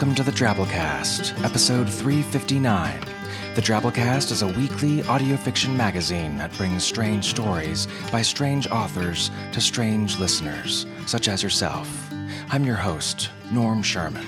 Welcome to the Drabblecast, episode 359. The Drabblecast is a weekly audio fiction magazine that brings strange stories by strange authors to strange listeners, such as yourself. I'm your host, Norm Sherman.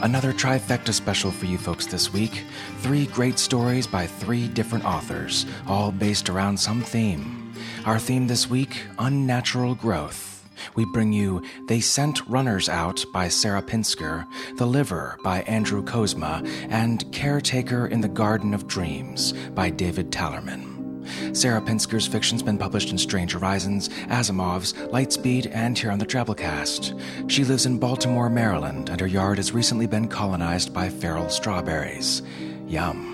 Another trifecta special for you folks this week. Three great stories by three different authors, all based around some theme. Our theme this week unnatural growth we bring you They Sent Runners Out by Sarah Pinsker, The Liver by Andrew Kozma, and Caretaker in the Garden of Dreams by David Tallerman. Sarah Pinsker's fiction's been published in Strange Horizons, Asimov's, Lightspeed, and here on the Drabblecast. She lives in Baltimore, Maryland, and her yard has recently been colonized by feral strawberries. Yum.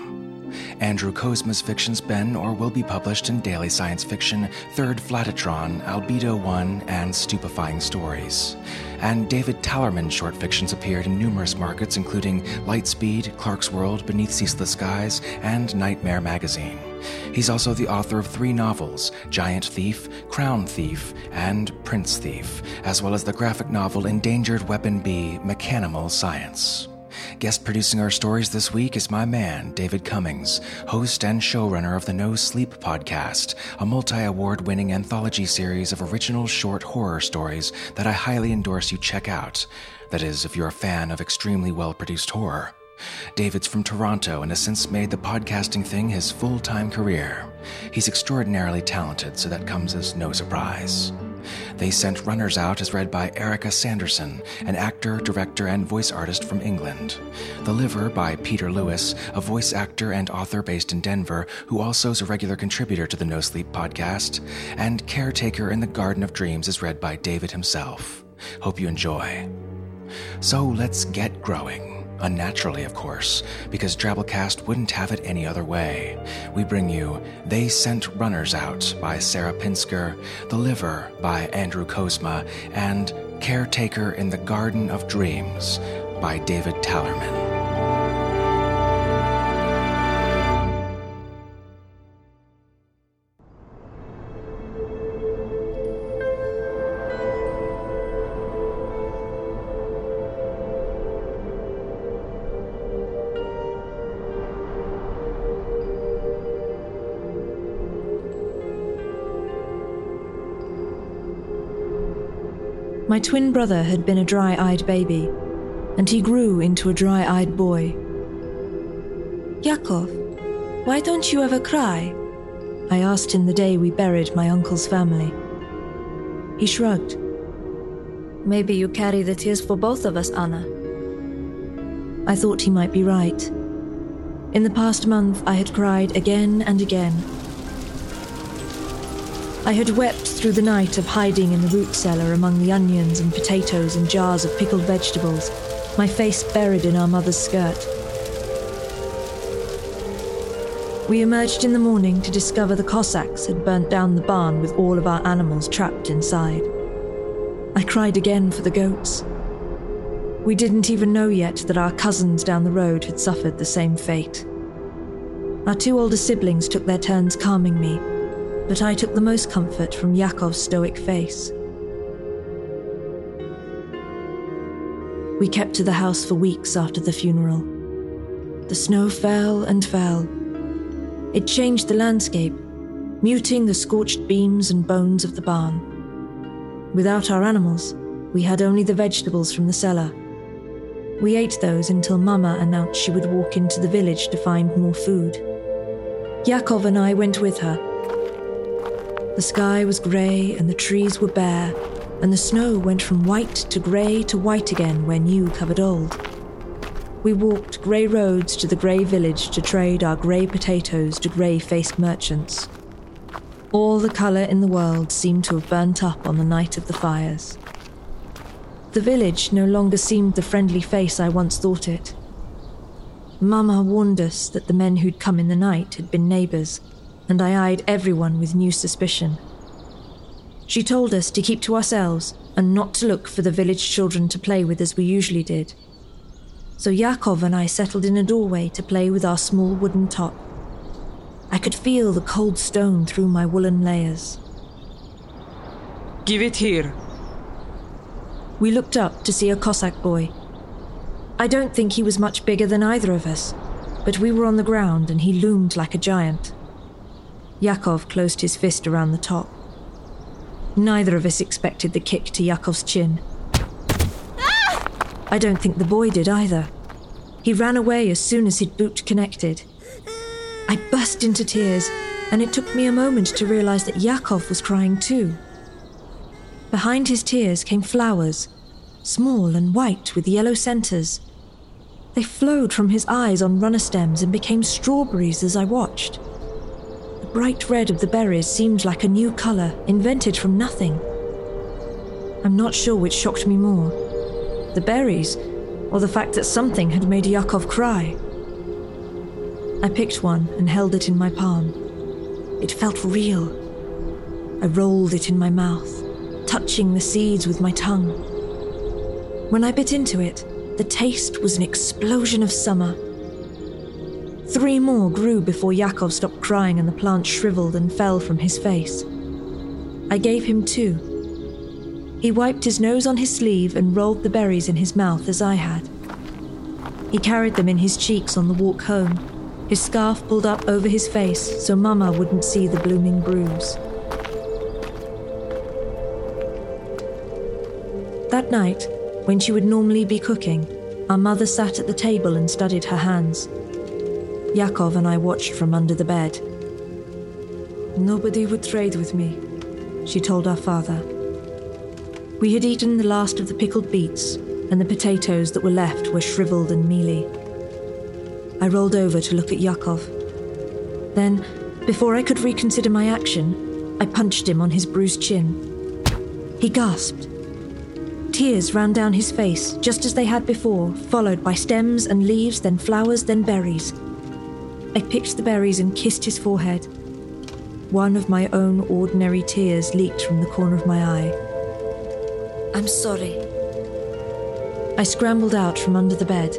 Andrew Kozma's fiction's been or will be published in Daily Science Fiction, Third Flatiron, Albedo 1, and Stupefying Stories. And David Tallerman's short fictions appeared in numerous markets, including Lightspeed, Clarkesworld, Beneath Ceaseless Skies, and Nightmare Magazine. He's also the author of three novels Giant Thief, Crown Thief, and Prince Thief, as well as the graphic novel Endangered Weapon B Mechanimal Science. Guest producing our stories this week is my man, David Cummings, host and showrunner of the No Sleep podcast, a multi award winning anthology series of original short horror stories that I highly endorse you check out. That is, if you're a fan of extremely well produced horror. David's from Toronto and has since made the podcasting thing his full time career. He's extraordinarily talented, so that comes as no surprise. They Sent Runners Out is read by Erica Sanderson, an actor, director, and voice artist from England. The Liver by Peter Lewis, a voice actor and author based in Denver, who also is a regular contributor to the No Sleep podcast. And Caretaker in the Garden of Dreams is read by David himself. Hope you enjoy. So let's get growing. Unnaturally, of course, because Drabblecast wouldn't have it any other way. We bring you They Sent Runners Out by Sarah Pinsker, The Liver by Andrew Kozma, and Caretaker in the Garden of Dreams by David Tallerman. My twin brother had been a dry eyed baby, and he grew into a dry eyed boy. Yaakov, why don't you ever cry? I asked him the day we buried my uncle's family. He shrugged. Maybe you carry the tears for both of us, Anna. I thought he might be right. In the past month, I had cried again and again I had wept through the night of hiding in the root cellar among the onions and potatoes and jars of pickled vegetables, my face buried in our mother's skirt. We emerged in the morning to discover the Cossacks had burnt down the barn with all of our animals trapped inside. I cried again for the goats. We didn't even know yet that our cousins down the road had suffered the same fate. Our two older siblings took their turns calming me but I took the most comfort from Yaakov's stoic face. We kept to the house for weeks after the funeral. The snow fell and fell. It changed the landscape, muting the scorched beams and bones of the barn. Without our animals, we had only the vegetables from the cellar. We ate those until Mama announced she would walk into the village to find more food. Yaakov and I went with her the sky was grey and the trees were bare, and the snow went from white to grey to white again where new covered old. We walked grey roads to the grey village to trade our grey potatoes to grey faced merchants. All the colour in the world seemed to have burnt up on the night of the fires. The village no longer seemed the friendly face I once thought it. Mama warned us that the men who'd come in the night had been neighbours and I eyed everyone with new suspicion. She told us to keep to ourselves and not to look for the village children to play with as we usually did. So Yaakov and I settled in a doorway to play with our small wooden top. I could feel the cold stone through my woolen layers. Give it here. We looked up to see a Cossack boy. I don't think he was much bigger than either of us, but we were on the ground and he loomed like a giant. Yaakov closed his fist around the top. Neither of us expected the kick to Yaakov's chin. I don't think the boy did either. He ran away as soon as he'd boot connected. I burst into tears, and it took me a moment to realize that Yaakov was crying too. Behind his tears came flowers, small and white with yellow centers. They flowed from his eyes on runner stems and became strawberries as I watched. Bright red of the berries seemed like a new color, invented from nothing. I'm not sure which shocked me more the berries, or the fact that something had made Yaakov cry. I picked one and held it in my palm. It felt real. I rolled it in my mouth, touching the seeds with my tongue. When I bit into it, the taste was an explosion of summer. Three more grew before Yaakov stopped crying and the plant shriveled and fell from his face. I gave him two. He wiped his nose on his sleeve and rolled the berries in his mouth as I had. He carried them in his cheeks on the walk home, his scarf pulled up over his face so Mama wouldn't see the blooming bruise. That night, when she would normally be cooking, our mother sat at the table and studied her hands. Yaakov and I watched from under the bed. Nobody would trade with me, she told our father. We had eaten the last of the pickled beets, and the potatoes that were left were shriveled and mealy. I rolled over to look at Yaakov. Then, before I could reconsider my action, I punched him on his bruised chin. He gasped Tears ran down his face, just as they had before, followed by stems and leaves, then flowers, then berries. I picked the berries and kissed his forehead. One of my own ordinary tears leaked from the corner of my eye. I'm sorry. I scrambled out from under the bed.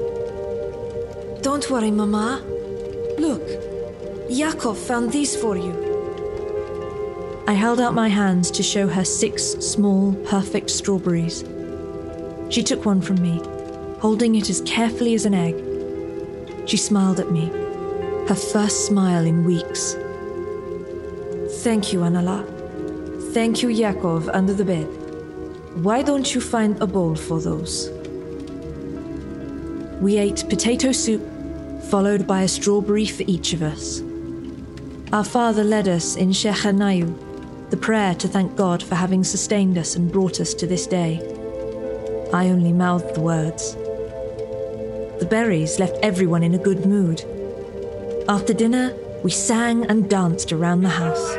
Don't worry, Mama. Look, Yaakov found these for you. I held out my hands to show her six small, perfect strawberries. She took one from me, holding it as carefully as an egg. She smiled at me, her first smile in weeks. Thank you, Anala. Thank you, Yaakov, under the bed. Why don't you find a bowl for those? We ate potato soup, followed by a strawberry for each of us. Our father led us in Shehecheyanu, the prayer to thank God for having sustained us and brought us to this day. I only mouthed the words. The berries left everyone in a good mood. After dinner, we sang and danced around the house.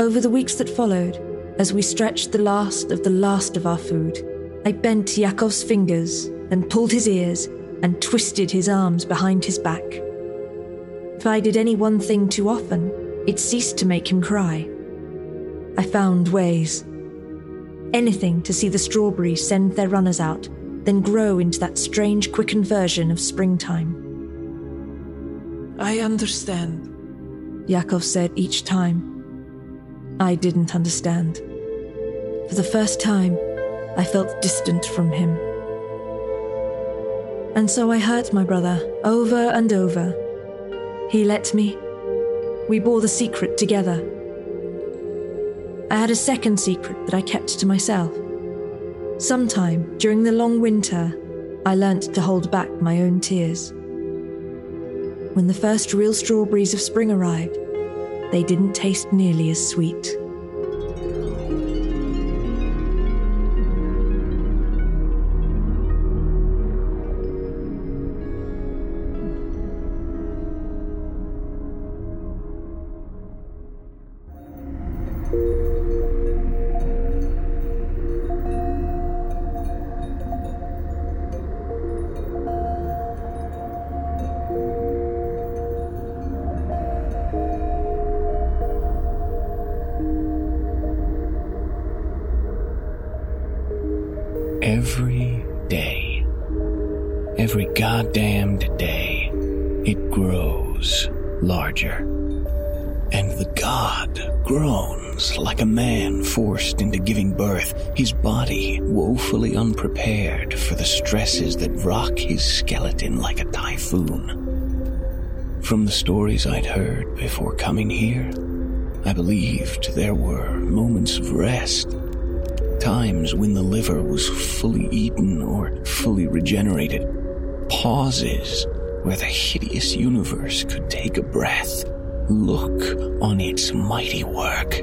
Over the weeks that followed, as we stretched the last of the last of our food, I bent Yaakov's fingers and pulled his ears and twisted his arms behind his back. If I did any one thing too often, it ceased to make him cry. I found ways. Anything to see the strawberries send their runners out, then grow into that strange quickened version of springtime. I understand, Yaakov said each time. I didn't understand. For the first time, I felt distant from him. And so I hurt my brother over and over. He let me. We bore the secret together. I had a second secret that I kept to myself. Sometime during the long winter, I learnt to hold back my own tears. When the first real strawberries of spring arrived, they didn't taste nearly as sweet. That rock his skeleton like a typhoon. From the stories I'd heard before coming here, I believed there were moments of rest, times when the liver was fully eaten or fully regenerated, pauses where the hideous universe could take a breath, look on its mighty work,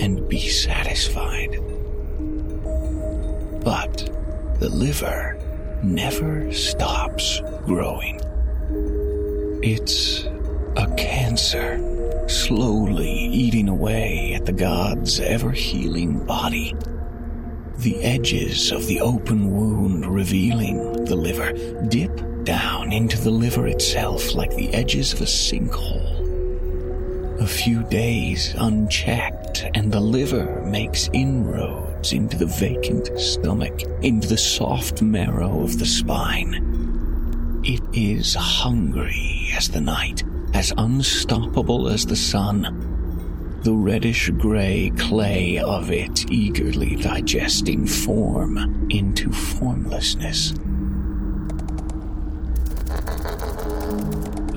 and be satisfied. But the liver never stops growing. It's a cancer, slowly eating away at the god's ever healing body. The edges of the open wound revealing the liver dip down into the liver itself like the edges of a sinkhole. A few days unchecked, and the liver makes inroads into the vacant stomach, into the soft marrow of the spine. It is hungry as the night, as unstoppable as the sun. The reddish gray clay of it eagerly digesting form into formlessness.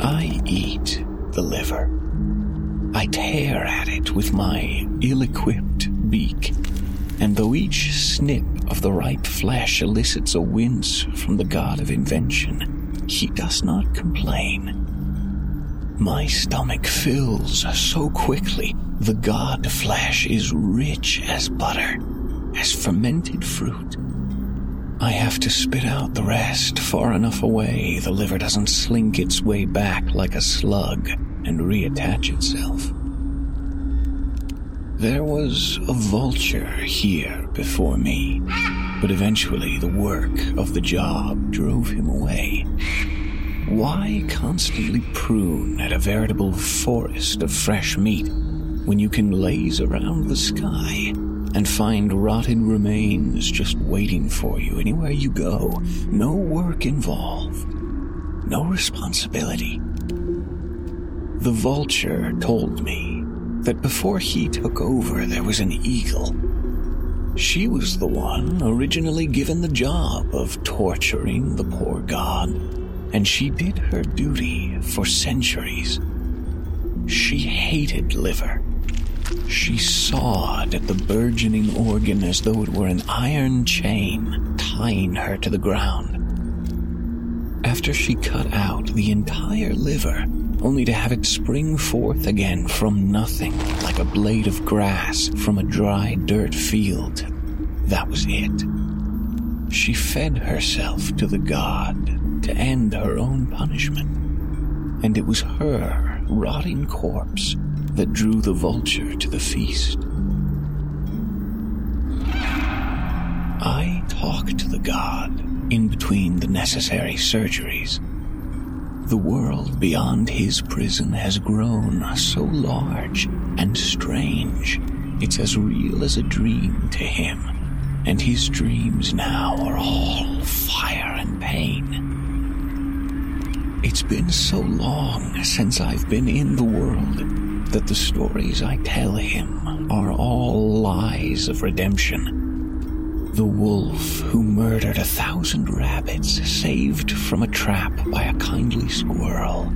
I eat the liver. I tear at it with my ill equipped beak, and though each snip of the ripe flesh elicits a wince from the god of invention, he does not complain. My stomach fills so quickly, the god flesh is rich as butter, as fermented fruit. I have to spit out the rest far enough away the liver doesn't slink its way back like a slug and reattach itself. There was a vulture here before me, but eventually the work of the job drove him away. Why constantly prune at a veritable forest of fresh meat when you can laze around the sky and find rotted remains just waiting for you anywhere you go? No work involved, no responsibility. The vulture told me that before he took over, there was an eagle. She was the one originally given the job of torturing the poor god, and she did her duty for centuries. She hated liver. She sawed at the burgeoning organ as though it were an iron chain tying her to the ground. After she cut out the entire liver, only to have it spring forth again from nothing like a blade of grass from a dry dirt field. That was it. She fed herself to the god to end her own punishment. And it was her rotting corpse that drew the vulture to the feast. I talked to the god in between the necessary surgeries. The world beyond his prison has grown so large and strange, it's as real as a dream to him, and his dreams now are all fire and pain. It's been so long since I've been in the world that the stories I tell him are all lies of redemption. The wolf who murdered a thousand rabbits saved from a trap by a kindly squirrel.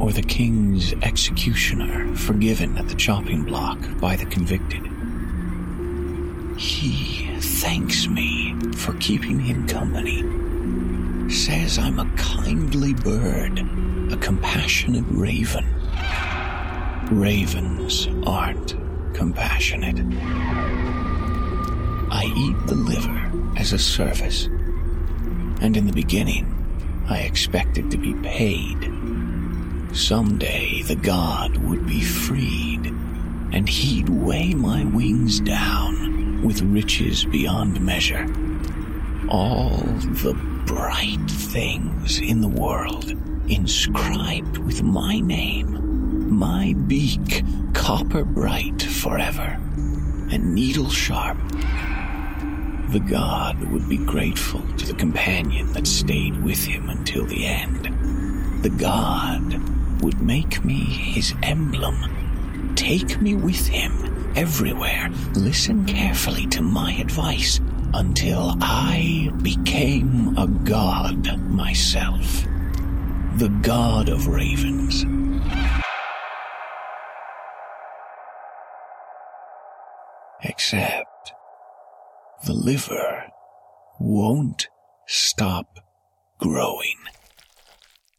Or the king's executioner forgiven at the chopping block by the convicted. He thanks me for keeping him company. Says I'm a kindly bird, a compassionate raven. Ravens aren't compassionate. I eat the liver as a service. And in the beginning, I expected to be paid. Someday the god would be freed, and he'd weigh my wings down with riches beyond measure. All the bright things in the world inscribed with my name, my beak copper bright forever, and needle sharp the god would be grateful to the companion that stayed with him until the end. The god would make me his emblem, take me with him everywhere. Listen carefully to my advice until I became a god myself. The god of ravens. Except the liver won't stop growing.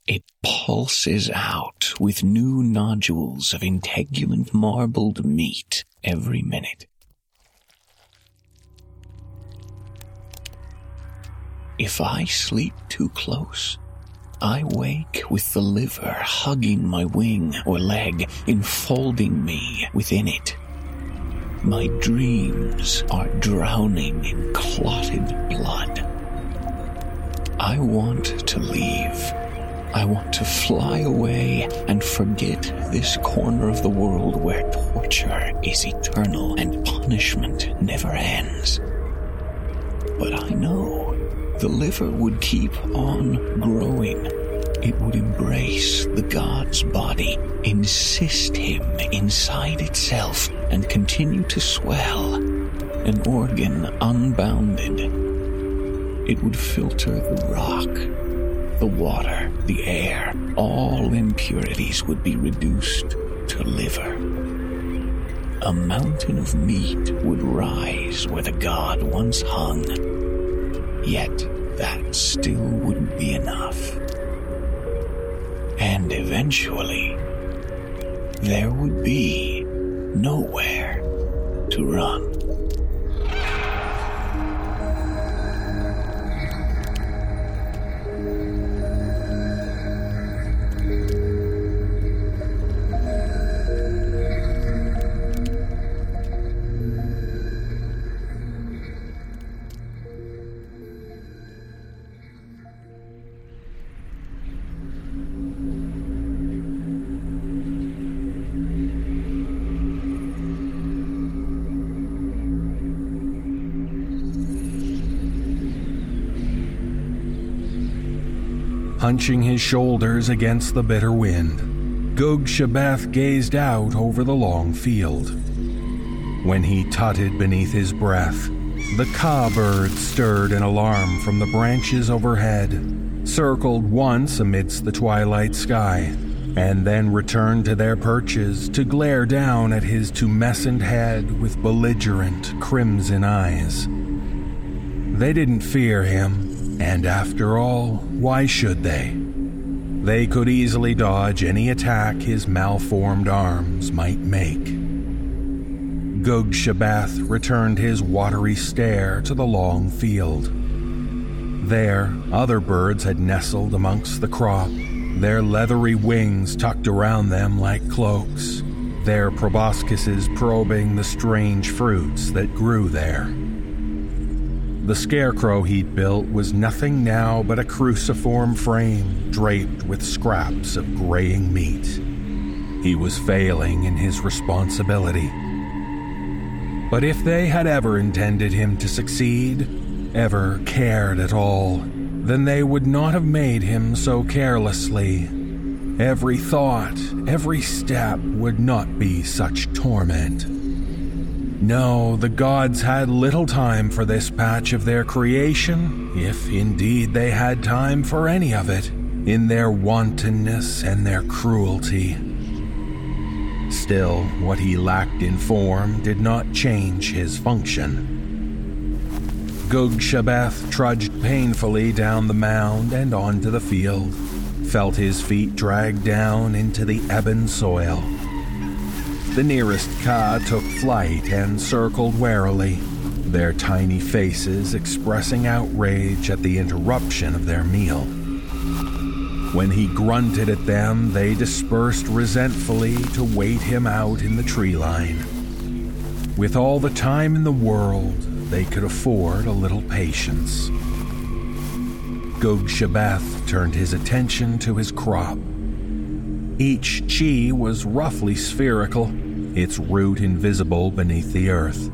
It pulses out with new nodules of integument marbled meat every minute. If I sleep too close, I wake with the liver hugging my wing or leg, enfolding me within it. My dreams are drowning in clotted blood. I want to leave. I want to fly away and forget this corner of the world where torture is eternal and punishment never ends. But I know the liver would keep on growing it would embrace the god's body, insist him inside itself, and continue to swell, an organ unbounded. It would filter the rock, the water, the air. All impurities would be reduced to liver. A mountain of meat would rise where the god once hung. Yet that still wouldn't be enough. And eventually, there would be nowhere to run. Hunching his shoulders against the bitter wind. Gug Shabeth gazed out over the long field. When he tutted beneath his breath, the ka birds stirred in alarm from the branches overhead, circled once amidst the twilight sky, and then returned to their perches to glare down at his tumescent head with belligerent crimson eyes. They didn't fear him, and after all, why should they? They could easily dodge any attack his malformed arms might make. Gug Shabeth returned his watery stare to the long field. There, other birds had nestled amongst the crop, their leathery wings tucked around them like cloaks, their proboscises probing the strange fruits that grew there. The scarecrow he'd built was nothing now but a cruciform frame draped with scraps of graying meat. He was failing in his responsibility. But if they had ever intended him to succeed, ever cared at all, then they would not have made him so carelessly. Every thought, every step would not be such torment. No, the gods had little time for this patch of their creation, if indeed they had time for any of it, in their wantonness and their cruelty. Still, what he lacked in form did not change his function. Gug Shabeth trudged painfully down the mound and onto the field, felt his feet drag down into the ebon soil the nearest ka took flight and circled warily, their tiny faces expressing outrage at the interruption of their meal. When he grunted at them, they dispersed resentfully to wait him out in the tree line. With all the time in the world, they could afford a little patience. Gug Shabeth turned his attention to his crop. Each chi was roughly spherical, its root invisible beneath the earth.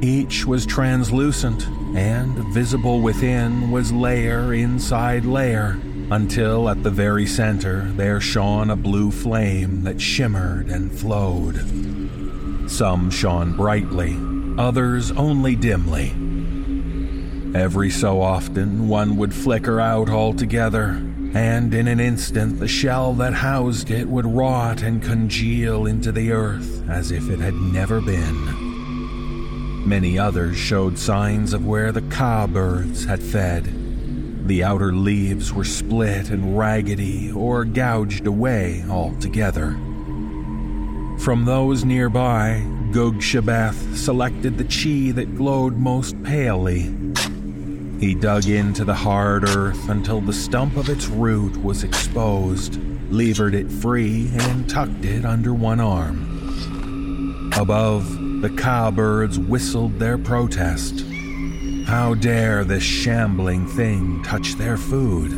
Each was translucent, and visible within was layer inside layer, until at the very center there shone a blue flame that shimmered and flowed. Some shone brightly, others only dimly. Every so often, one would flicker out altogether, and in an instant, the shell that housed it would rot and congeal into the earth as if it had never been. Many others showed signs of where the cowbirds had fed. The outer leaves were split and raggedy or gouged away altogether. From those nearby, Gug Shabeth selected the chi that glowed most palely he dug into the hard earth until the stump of its root was exposed, levered it free, and tucked it under one arm. Above, the cowbirds whistled their protest. How dare this shambling thing touch their food?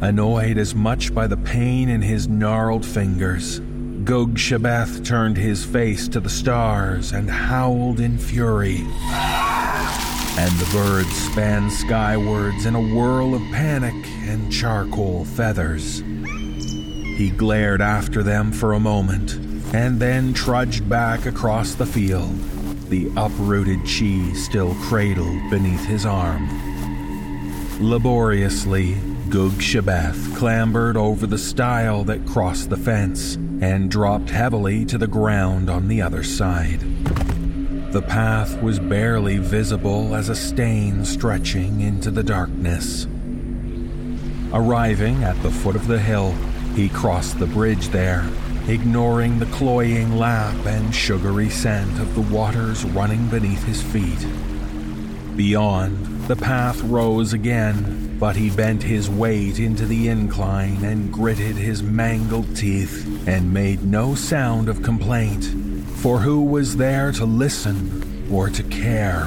Annoyed as much by the pain in his gnarled fingers, Gug Shabeth turned his face to the stars and howled in fury and the birds span skywards in a whirl of panic and charcoal feathers. He glared after them for a moment and then trudged back across the field, the uprooted chi still cradled beneath his arm. Laboriously, Gug Shabath clambered over the stile that crossed the fence and dropped heavily to the ground on the other side. The path was barely visible as a stain stretching into the darkness. Arriving at the foot of the hill, he crossed the bridge there, ignoring the cloying lap and sugary scent of the waters running beneath his feet. Beyond, the path rose again, but he bent his weight into the incline and gritted his mangled teeth and made no sound of complaint for who was there to listen or to care?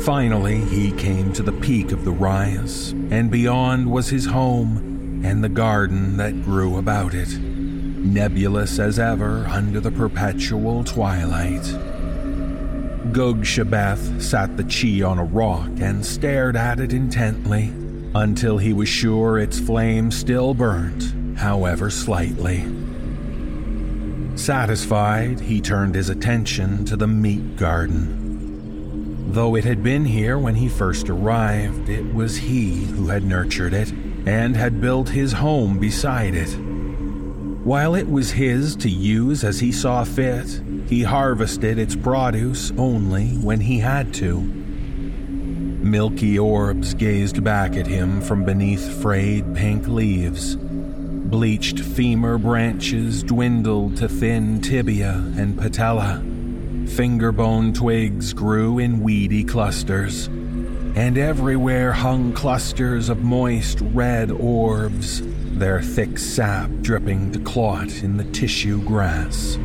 Finally, he came to the peak of the rise, and beyond was his home and the garden that grew about it, nebulous as ever under the perpetual twilight. Gug Shabeth sat the chi on a rock and stared at it intently until he was sure its flame still burnt, however slightly. Satisfied, he turned his attention to the meat garden. Though it had been here when he first arrived, it was he who had nurtured it and had built his home beside it. While it was his to use as he saw fit, he harvested its produce only when he had to. Milky orbs gazed back at him from beneath frayed pink leaves Bleached femur branches dwindled to thin tibia and patella. Fingerbone twigs grew in weedy clusters, and everywhere hung clusters of moist red orbs, their thick sap dripping to clot in the tissue grass.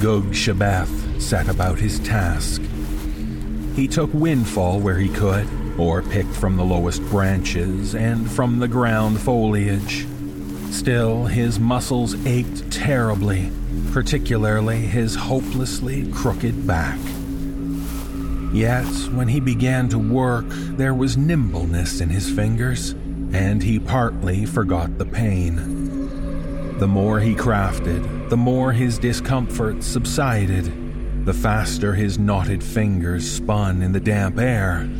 Gug Shabath set about his task. He took windfall where he could, or picked from the lowest branches and from the ground foliage. Still, his muscles ached terribly, particularly his hopelessly crooked back. Yet, when he began to work, there was nimbleness in his fingers, and he partly forgot the pain. The more he crafted, the more his discomfort subsided, the faster his knotted fingers spun in the damp air.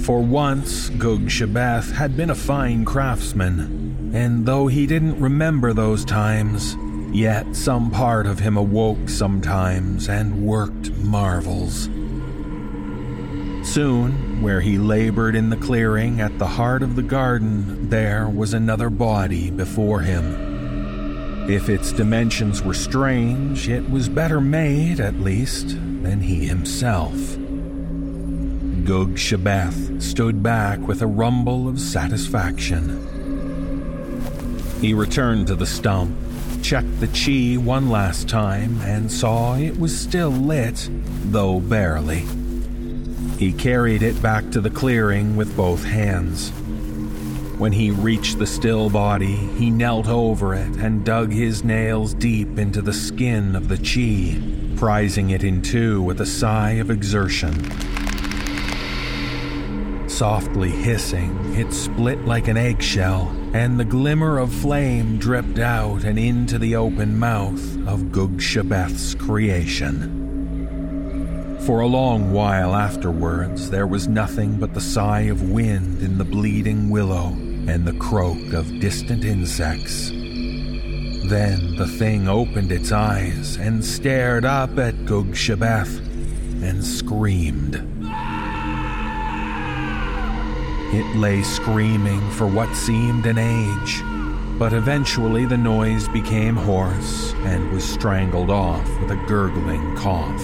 For once, Gug Shabath had been a fine craftsman, and though he didn't remember those times, yet some part of him awoke sometimes and worked marvels. Soon, where he labored in the clearing at the heart of the garden, there was another body before him. If its dimensions were strange, it was better made, at least, than he himself. Gug Shabath stood back with a rumble of satisfaction. He returned to the stump, checked the chi one last time, and saw it was still lit, though barely. He carried it back to the clearing with both hands. When he reached the still body, he knelt over it and dug his nails deep into the skin of the chi, prizing it in two with a sigh of exertion. Softly hissing, it split like an eggshell, and the glimmer of flame dripped out and into the open mouth of Gug Shabeth's creation. For a long while afterwards, there was nothing but the sigh of wind in the bleeding willow and the croak of distant insects. Then the thing opened its eyes and stared up at Gug Shabeth and screamed. It lay screaming for what seemed an age, but eventually the noise became hoarse and was strangled off with a gurgling cough.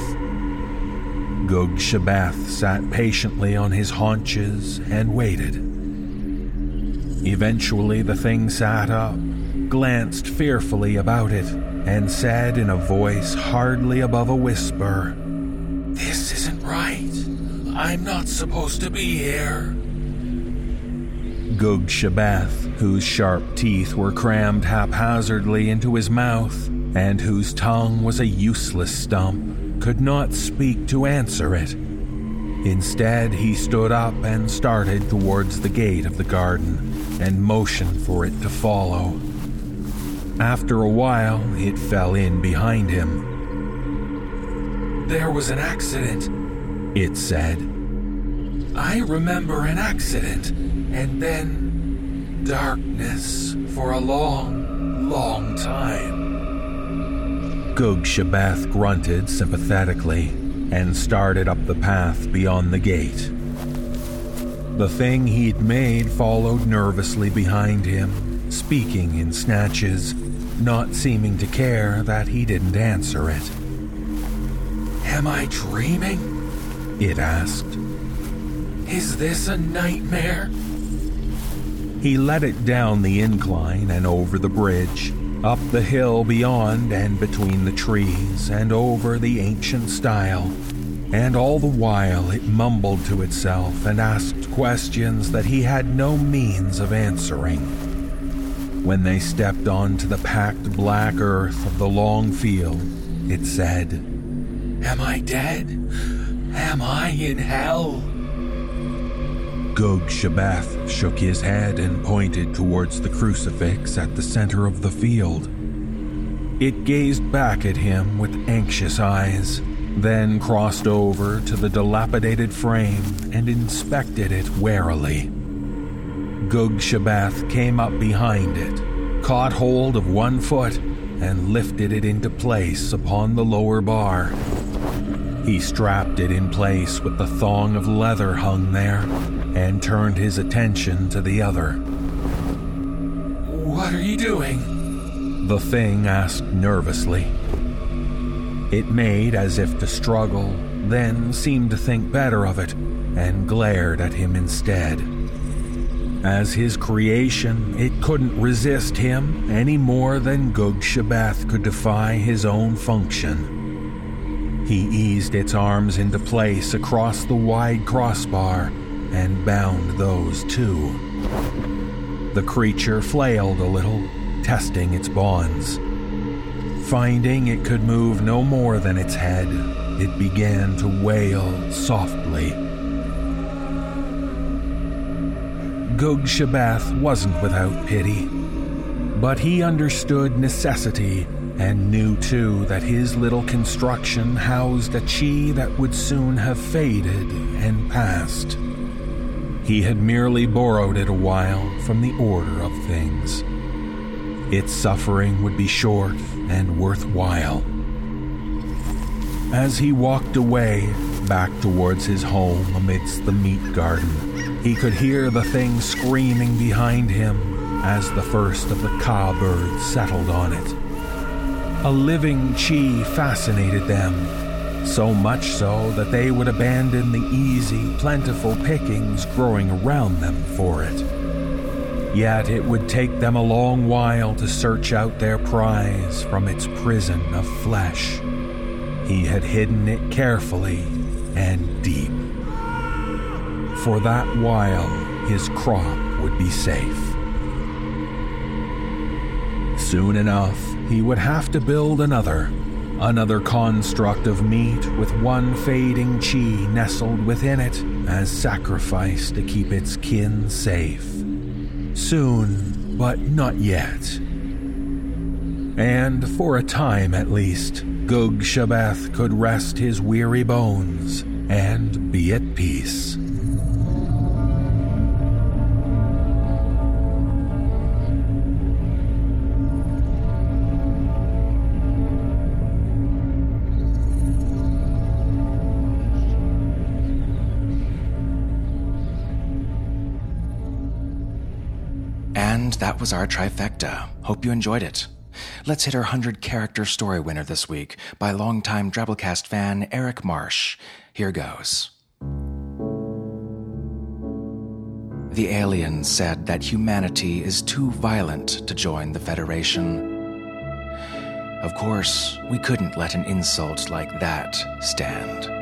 Gug Shabeth sat patiently on his haunches and waited. Eventually, the thing sat up glanced fearfully about it, and said in a voice hardly above a whisper, This isn't right. I'm not supposed to be here. Gug Shabeth, whose sharp teeth were crammed haphazardly into his mouth, and whose tongue was a useless stump, could not speak to answer it. Instead, he stood up and started towards the gate of the garden and motioned for it to follow. After a while, it fell in behind him. There was an accident, it said. I remember an accident, and then darkness for a long, long time. Gug Shabeth grunted sympathetically and started up the path beyond the gate. The thing he'd made followed nervously behind him, speaking in snatches not seeming to care that he didn't answer it. Am I dreaming? It asked. Is this a nightmare? He led it down the incline and over the bridge, up the hill beyond and between the trees, and over the ancient stile. And all the while it mumbled to itself and asked questions that he had no means of answering. When they stepped onto the packed black earth of the long field, it said, Am I dead? Am I in hell? Gug Shabeth shook his head and pointed towards the crucifix at the center of the field. It gazed back at him with anxious eyes, then crossed over to the dilapidated frame and inspected it warily. Gug Shabeth came up behind it, caught hold of one foot, and lifted it into place upon the lower bar. He strapped it in place with the thong of leather hung there and turned his attention to the other. What are you doing? The thing asked nervously. It made as if to struggle, then seemed to think better of it and glared at him instead. As his creation, it couldn't resist him any more than Gug Shabeth could defy his own function. He eased its arms into place across the wide crossbar and bound those too. The creature flailed a little, testing its bonds. Finding it could move no more than its head, it began to wail softly. Gug Shabeth wasn't without pity, but he understood necessity and knew too that his little construction housed a chi that would soon have faded and passed. He had merely borrowed it a while from the order of things. Its suffering would be short and worthwhile. As he walked away, back towards his home amidst the meat garden, he could hear the thing screaming behind him as the first of the ka birds settled on it. A living chi fascinated them, so much so that they would abandon the easy, plentiful pickings growing around them for it. Yet it would take them a long while to search out their prize from its prison of flesh. He had hidden it carefully and deep. For that while, his crop would be safe. Soon enough, he would have to build another, Another construct of meat with one fading chi nestled within it as sacrifice to keep its kin safe. Soon, but not yet. And for a time at least, Gug Shabeth could rest his weary bones and be at peace. Was our trifecta. Hope you enjoyed it. Let's hit our 100 character story winner this week by longtime Drabblecast fan Eric Marsh. Here goes. The aliens said that humanity is too violent to join the Federation. Of course, we couldn't let an insult like that stand.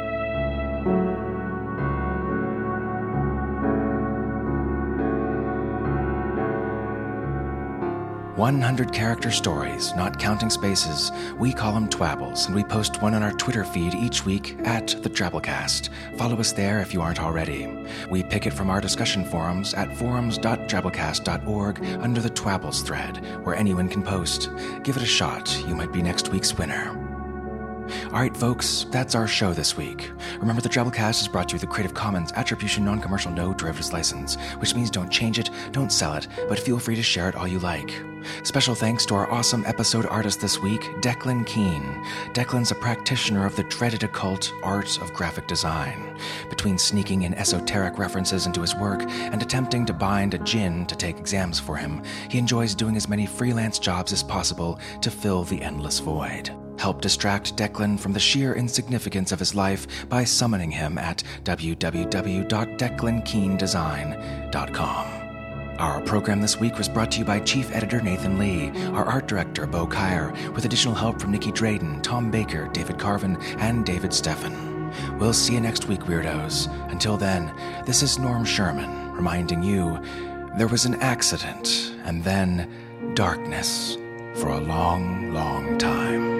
100 character stories, not counting spaces. We call them Twabbles, and we post one on our Twitter feed each week at the Drabblecast. Follow us there if you aren't already. We pick it from our discussion forums at forums.drabblecast.org under the Twabbles thread, where anyone can post. Give it a shot, you might be next week's winner. All right, folks, that's our show this week. Remember, the Drabblecast is brought to you with the Creative Commons Attribution Non Commercial No Derivatives License, which means don't change it, don't sell it, but feel free to share it all you like. Special thanks to our awesome episode artist this week, Declan Keene. Declan's a practitioner of the dreaded occult art of graphic design. Between sneaking in esoteric references into his work and attempting to bind a djinn to take exams for him, he enjoys doing as many freelance jobs as possible to fill the endless void. Help distract Declan from the sheer insignificance of his life by summoning him at www.declankeendesign.com. Our program this week was brought to you by Chief Editor Nathan Lee, our art director Bo Kaier, with additional help from Nicky Drayden, Tom Baker, David Carvin, and David Steffen. We'll see you next week, weirdos. Until then, this is Norm Sherman reminding you there was an accident and then darkness for a long, long time.